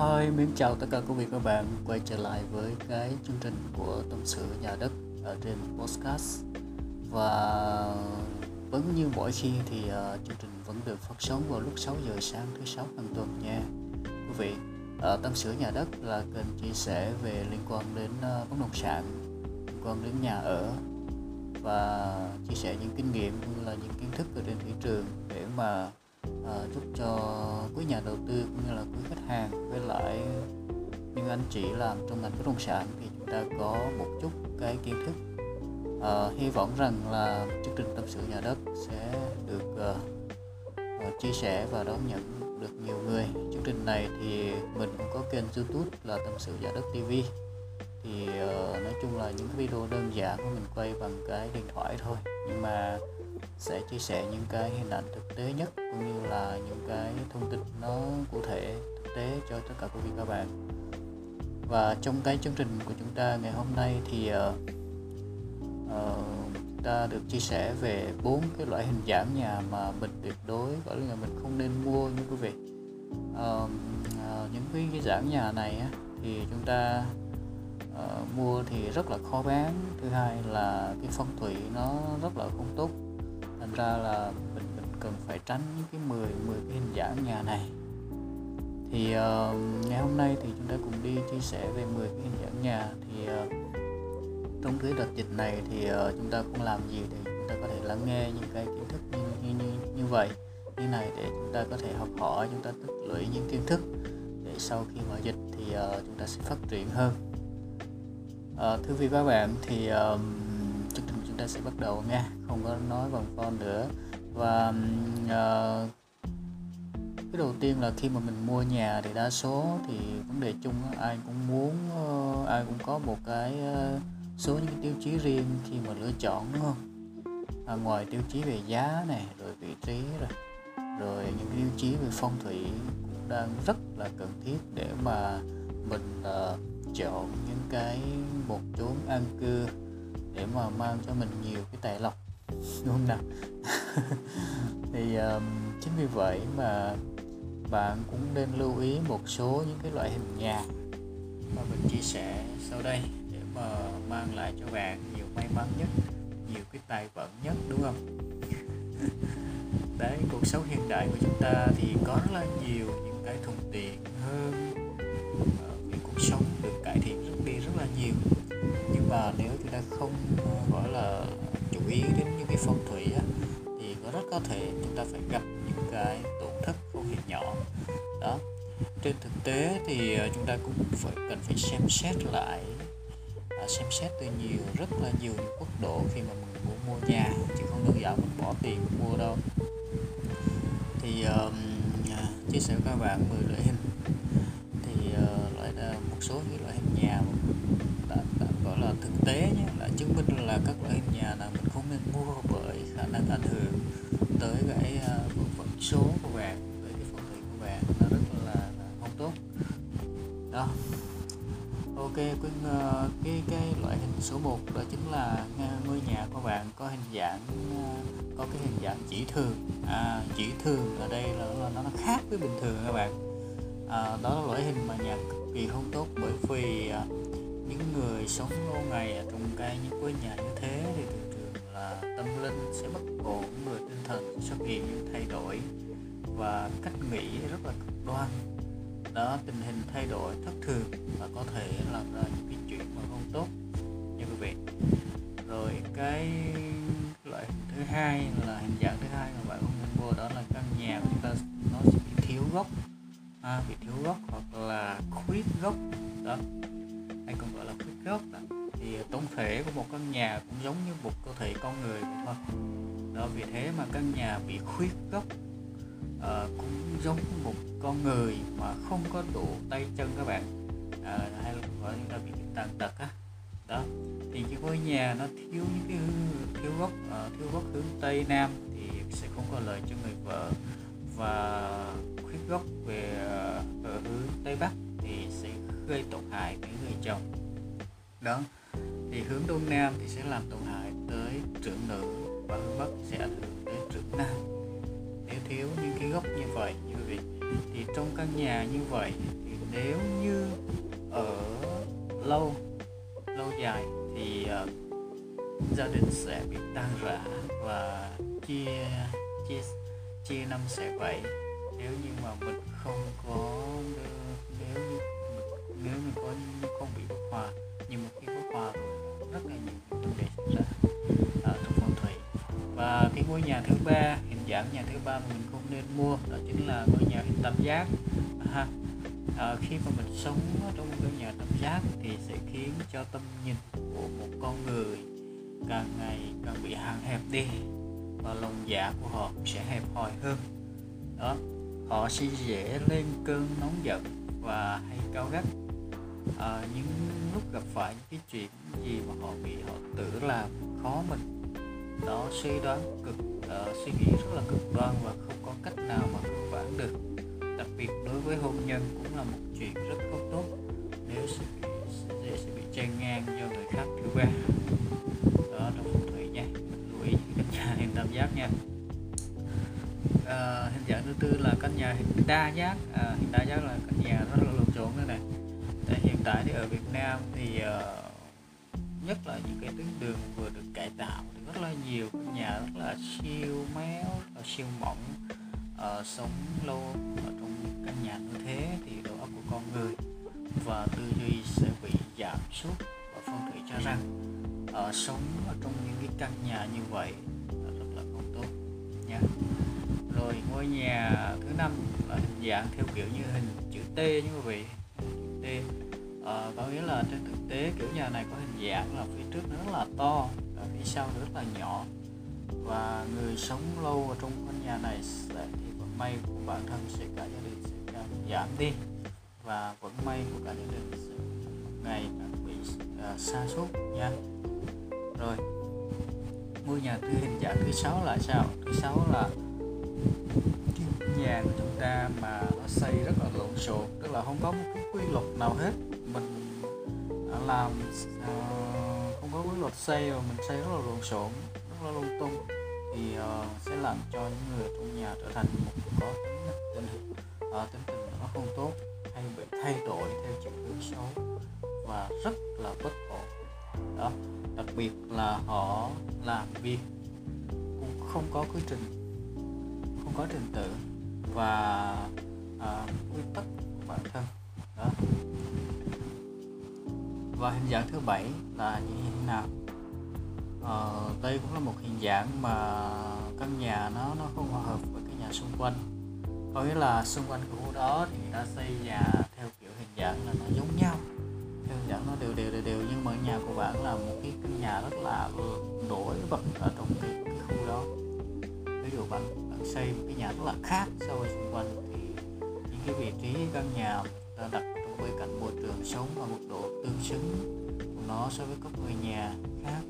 Hi, mến chào tất cả quý vị và các bạn quay trở lại với cái chương trình của tâm sự nhà đất ở trên podcast. Và vẫn như mỗi khi thì uh, chương trình vẫn được phát sóng vào lúc 6 giờ sáng thứ sáu hàng tuần nha. Quý vị uh, tâm sự nhà đất là kênh chia sẻ về liên quan đến uh, bất động sản liên quan đến nhà ở và chia sẻ những kinh nghiệm cũng như là những kiến thức ở trên thị trường để mà uh, giúp cho quý nhà đầu tư cũng như là quý khách hàng với lại những anh chị làm trong ngành bất động sản thì chúng ta có một chút cái kiến thức. Uh, hy vọng rằng là chương trình tâm sự nhà đất sẽ được uh, uh, chia sẻ và đón nhận được nhiều người. Chương trình này thì mình cũng có kênh youtube là tâm sự nhà đất tv thì uh, nói chung là những video đơn giản của mình quay bằng cái điện thoại thôi. Nhưng mà sẽ chia sẻ những cái hình ảnh thực tế nhất cũng như là những cái thông tin nó cụ thể thực tế cho tất cả quý vị các bạn. Và trong cái chương trình của chúng ta ngày hôm nay thì uh, uh, ta được chia sẻ về bốn cái loại hình giảm nhà mà mình tuyệt đối gọi là mình không nên mua như quý vị. Uh, uh, những cái, cái giảm nhà này á, thì chúng ta uh, mua thì rất là khó bán. Thứ hai là cái phong thủy nó rất là không tốt thành ra là mình mình cần phải tránh những cái 10 10 cái hình dạng nhà này. Thì uh, ngày hôm nay thì chúng ta cùng đi chia sẻ về 10 cái hình dạng nhà. Thì uh, trong cái đợt dịch này thì uh, chúng ta cũng làm gì để chúng ta có thể lắng nghe những cái kiến thức như như như, như vậy? Như này để chúng ta có thể học hỏi chúng ta tích lũy những kiến thức để sau khi mà dịch thì uh, chúng ta sẽ phát triển hơn. Uh, thưa quý vị các bạn thì uh, ta sẽ bắt đầu nha. Không có nói vòng vo nữa. Và uh, cái đầu tiên là khi mà mình mua nhà thì đa số thì vấn đề chung ai cũng muốn uh, ai cũng có một cái uh, số những cái tiêu chí riêng khi mà lựa chọn đúng không? À, ngoài tiêu chí về giá này rồi vị trí rồi rồi những tiêu chí về phong thủy cũng đang rất là cần thiết để mà mình uh, chọn những cái một chốn an cư để mà mang cho mình nhiều cái tài lộc đúng không nào? Thì um, chính vì vậy mà bạn cũng nên lưu ý một số những cái loại hình nhà mà mình chia sẻ sau đây để mà mang lại cho bạn nhiều may mắn nhất nhiều cái tài vận nhất đúng không? Đấy cuộc sống hiện đại của chúng ta thì có rất là nhiều những cái thuận tiện hơn ờ, cái cuộc sống được cải thiện rất đi rất là nhiều. Nhưng mà nếu ta không gọi là chú ý đến những cái phong thủy á, thì có rất có thể chúng ta phải gặp những cái tổn thất không hề nhỏ. Đó. Trên thực tế thì ờ, chúng ta cũng phải cần phải xem xét lại à, xem xét từ nhiều rất là nhiều những quốc độ khi mà mình muốn mua nhà chứ không đơn giản mình bỏ tiền mua đâu. Thì um, chia sẻ với các bạn 10 loại hình thì uh, loại một số những loại hình nhà đã, đã gọi là thực tế nhé là chứng minh là các loại hình nhà nào mình không nên mua bởi khả năng ảnh hưởng tới cái uh, vận số của bạn với cái phong thủy của bạn nó rất là, là không tốt. Đó. Ok cái, ờ, cái cái loại hình số 1 đó chính là ngôi nhà của bạn có hình dạng ờ, có cái hình dạng chỉ thường. À, chỉ thường ở đây là, là nó khác với bình thường các bạn. À, đó là loại hình mà nhà cực kỳ không tốt bởi vì à, những người sống lâu ngày ở trong cái những ngôi nhà như thế thì tâm linh sẽ bất ổn người tinh thần xuất hiện những thay đổi và cách nghĩ rất là cực đoan. Đó tình hình thay đổi thất thường và có thể làm ra những cái chuyện mà không tốt như quý vị. Rồi cái loại thứ hai là hình dạng thứ hai mà bạn không nên mua đó là căn nhà của chúng ta nó sẽ bị thiếu gốc. À, bị thiếu gốc hoặc là khuyết gốc. Đó hay còn gọi là khuyết gốc đó. thì tổng thể của một căn nhà cũng giống như một vì thế mà căn nhà bị khuyết gốc à, cũng giống một con người mà không có đủ tay chân các bạn. À, hay là gọi là bị tàn tật á. Đó thì cái ngôi nhà nó thiếu những cái thiếu gốc uh, thiếu gốc hướng tây nam thì sẽ không có lợi cho người vợ. Và khuyết gốc về uh, ở hướng tây bắc thì sẽ gây tổn hại đến người chồng. Đó thì hướng đông nam thì sẽ làm tổn hại tới trưởng nữ và hướng sẽ ảnh hưởng đến trưởng nam nếu thiếu những cái gốc như vậy như vậy thì trong căn nhà như vậy thì nếu như ở lâu lâu dài thì uh, gia đình sẽ bị tan rã và chia chia chia năm sẽ vậy. Nếu như mà mình không có nếu như nếu mình có không bị bất hòa nhưng mà khi bất hòa rồi và cái ngôi nhà thứ ba hình dạng nhà thứ ba mà mình không nên mua đó chính là ngôi nhà hình tam giác. Ha à, ờ, khi mà mình sống trong một ngôi nhà tam giác thì sẽ khiến cho tâm nhìn của một con người càng ngày càng bị hạn hẹp đi và lòng dạ của họ sẽ hẹp hòi hơn. Đó họ sẽ dễ lên cơn nóng giận và hay cao gắt. À, những lúc gặp phải những cái chuyện gì mà họ bị họ tự làm khó mình đó suy đoán cực uh, suy nghĩ rất là cực đoan và không có cách nào mà cứu vãn được. Đặc biệt đối với hôn nhân cũng là một chuyện rất không tốt nếu sẽ bị dễ sẽ bị chen ngang do người khác thứ ba đó trong phong thủy nha lưu ý căn nhà hình tam giác nha. À, hình dạng thứ tư là căn nhà hình đa giác. À, hình đa giác là căn nhà rất là lộn xộn đây này tại hiện tại thì ở Việt Nam thì uh, nhất là những cái tuyến đường vừa được cải tạo thì rất là nhiều căn nhà rất là siêu méo rất là siêu mỏng uh, sống lâu ở trong căn nhà như thế thì đầu óc của con người và tư duy sẽ bị giảm sút. Và phong thủy cho rằng uh, sống ở trong những cái căn nhà như vậy là rất là không tốt nha. Rồi ngôi nhà thứ năm là hình dạng theo kiểu như hình chữ T như quý vị chữ T à, có nghĩa là trên thực tế kiểu nhà này có hình dạng là phía trước nó rất là to và phía sau nó rất là nhỏ. Và người sống lâu ở trong căn nhà này sẽ thì vận may của bản thân sẽ cả gia đình sẽ càng giảm đi. Và vận may của cả gia đình sẽ ngày càng bị à, uh, xa suốt nha. Rồi ngôi nhà thứ hình dạng thứ sáu là sao? Thứ sáu là nhà của chúng ta mà nó xây rất là lộn xộn tức là không có một cái quy luật nào hết làm uh, không có quy luật xây và mình xây rất là lộn xộn rất là lung tung. Thì uh, sẽ làm cho những người trong nhà trở thành một có tính tình uh, tính tình nó không tốt hay bị thay đổi theo chiều hướng xấu và rất là bất ổn. Đó đặc biệt là họ làm việc cũng không có quy trình không có trình tự và uh, quy tắc của bản thân và hình dạng thứ bảy là như thế nào? Ờ, đây cũng là một hình dạng mà căn nhà nó nó không hòa hợp với cái nhà xung quanh. Có nghĩa là xung quanh của khu đó thì người ta xây nhà theo kiểu hình dạng là nó giống nhau. Theo hình dạng nó đều đều đều đều nhưng mà nhà của bạn là một cái căn nhà rất là nổi bật ở trong cái, cái khu đó. Ví dụ bạn bạn xây một cái nhà rất là khác so với xung quanh thì những cái vị trí căn nhà ờ, đặt cạnh cảnh môi trường sống và mức độ tương xứng của nó so với các ngôi nhà khác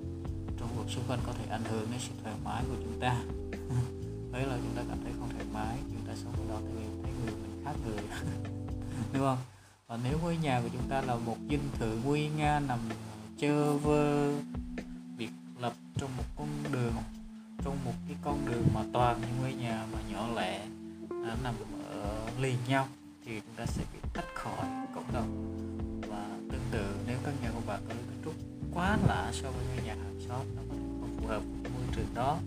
trong cuộc xung quanh có thể ảnh hưởng đến sự thoải mái của chúng ta. Đấy là chúng ta cảm thấy không thoải mái, chúng ta sống ở đó thì mình thấy người mình khác người. Đúng không? Và nếu ngôi nhà của chúng ta là một dinh thự nguy nga nằm chơ vơ, biệt lập trong một con đường, trong một cái con đường mà toàn những ngôi nhà mà nhỏ lẻ à, nằm ở liền nhau thì chúng ta sẽ bị tách khỏi cộng đồng. Và tương tự nếu căn nhà của bạn có kiến trúc quá lạ so với ngôi nhà hàng xóm nó có thể không phù hợp với môi trường đó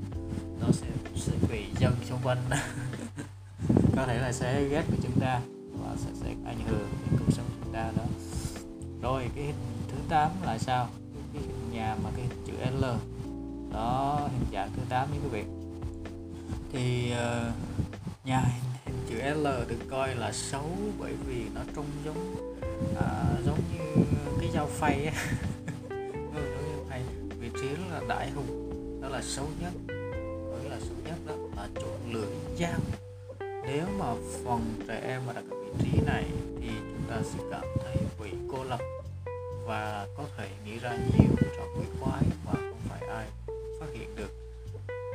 nó sẽ sẽ bị dân xung quanh. Có thể là sẽ ghét của chúng ta và sẽ, sẽ ảnh hưởng đến cuộc sống chúng ta đó. Rồi cái hình thứ 8 là sao? Cái hình nhà mà cái chữ L. Đó hình dạng thứ 8 như quý vị thì uh, nhà hình chữ L được coi là xấu bởi vì nó trông giống uh, giống như cái dao phay á. Vị trí rất là đại hùng đó là xấu nhất đó là xấu nhất đó là chỗ lưỡi dao. Nếu mà phần trẻ em mà đặt ở vị trí này thì chúng ta sẽ cảm thấy bị cô lập và có thể nghĩ ra nhiều trò quỷ quái và không phải ai phát hiện được.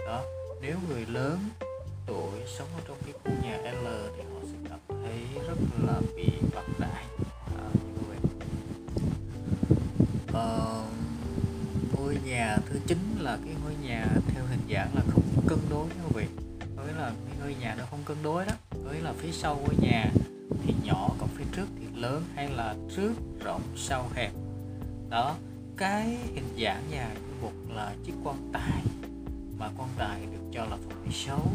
Đó nếu người lớn tuổi sống ở trong cái khu là bị vặt đại à, như vậy à, ngôi nhà thứ chín là cái ngôi nhà theo hình dạng là không cân đối như vậy có nghĩa là cái ngôi nhà nó không cân đối đó. Có là phía sau ngôi nhà thì nhỏ còn phía trước thì lớn hay là trước rộng sau hẹp. Đó cái hình dạng nhà của một là chiếc quan tài mà quan tài được cho là phần thủy xấu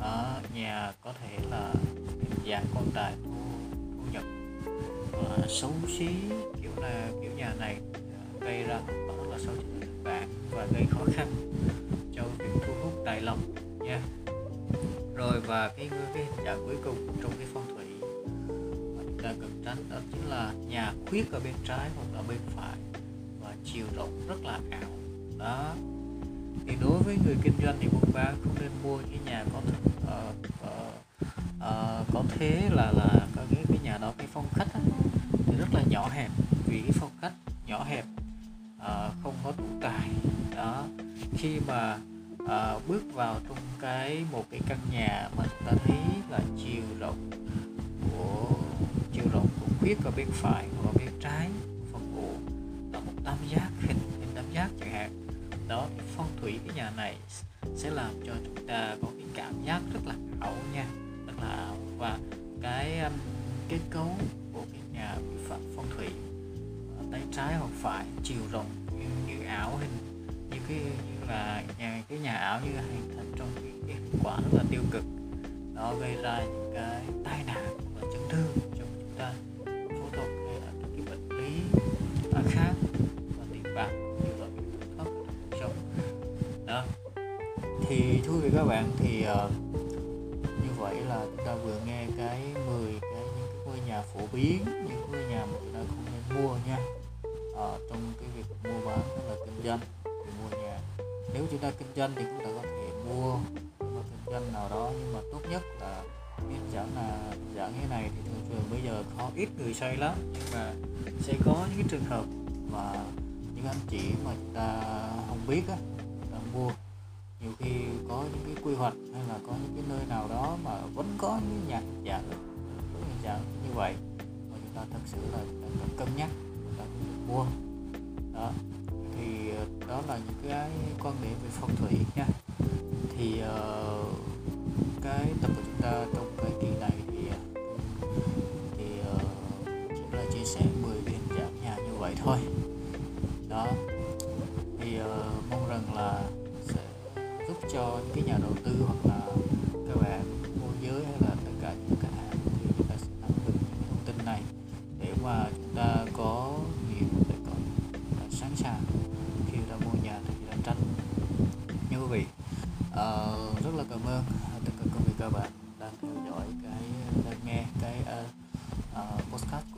ở nhà có thể là dạng con tài thu, thu nhập à, ờ, xấu xí kiểu là kiểu nhà này ờ, gây ra rất là xấu cho các bạn và gây khó khăn cho việc thu hút tài lộc nha. Rồi và cái cái hình dạng cuối cùng trong cái phong thủy mà chúng ta cần tránh đó chính là nhà khuyết ở bên trái hoặc ở bên phải và chiều rộng rất là ảo. Đó. Thì đối với người kinh doanh thì buôn bán không nên mua những nhà có thực uh, uh, uh, có thế là là cái cái nhà đó cái phong khách á, thì rất là nhỏ hẹp. Vì cái phong khách nhỏ hẹp à, không có tủ tài. Đó. Khi mà à, bước vào trong cái một cái căn nhà mà ta thấy là chiều rộng của chiều rộng của khuyết ở bên phải hoặc bên trái phần ngủ là một tam giác hình hình tam giác chẳng hạn. Đó phong thủy cái nhà này sẽ làm cho chúng ta có cái cảm giác rất là ảo nha tức là và cái um, kết cấu của cái nhà bị phạm phong thủy ờ, tay trái hoặc phải chiều rộng như, như ảo hình như cái như là nhà cái nhà ảo như hình thành trong cái, cái quả rất là tiêu cực. Nó gây ra những cái tai nạn và chấn thương cho chúng ta phẫu thuật hay là các cái bệnh lý à, khác và tiền bạc đó. Thì thưa quý các bạn thì uh, khuyến những ngôi nhà mà chúng ta không nên mua nha. À, trong cái việc mua bán hay là kinh doanh thì mua nhà. Nếu chúng ta kinh doanh thì chúng ta có thể mua một kinh doanh nào đó nhưng mà tốt nhất là cái dạng là dạng như này thì thường thường bây giờ có ít người xây lắm. Nhưng mà sẽ có những cái trường hợp mà những anh chị mà chúng ta không biết á mua. Nhiều khi có những cái quy hoạch hay là có những cái nơi nào đó mà vẫn có những nhà dạng những dạng như vậy thật sự là cần cân nhắc là mua đó thì ờ, đó là những cái quan điểm về phong thủy nha. Thì uh, cái tập của chúng ta trong quý vị. Uh, rất là cảm ơn tất cả quý vị các bạn đang theo dõi cái đang nghe cái uh, uh, podcast.